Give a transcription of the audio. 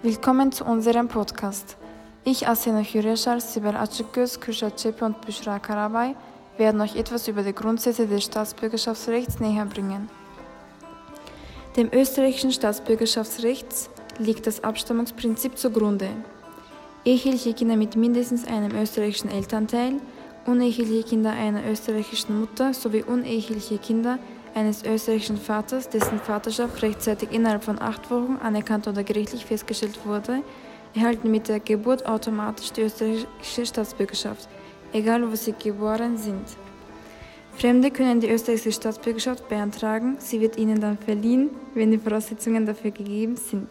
Willkommen zu unserem Podcast. Ich, Asena Hüreshar, Sibel Açıkgöz, Kürşat Çepi und Büşra Karabay werden euch etwas über die Grundsätze des Staatsbürgerschaftsrechts näher bringen. Dem österreichischen Staatsbürgerschaftsrecht liegt das Abstammungsprinzip zugrunde. Eheliche Kinder mit mindestens einem österreichischen Elternteil, uneheliche Kinder einer österreichischen Mutter sowie uneheliche Kinder eines österreichischen Vaters, dessen Vaterschaft rechtzeitig innerhalb von acht Wochen anerkannt oder gerichtlich festgestellt wurde, erhalten mit der Geburt automatisch die österreichische Staatsbürgerschaft, egal wo sie geboren sind. Fremde können die österreichische Staatsbürgerschaft beantragen, sie wird ihnen dann verliehen, wenn die Voraussetzungen dafür gegeben sind.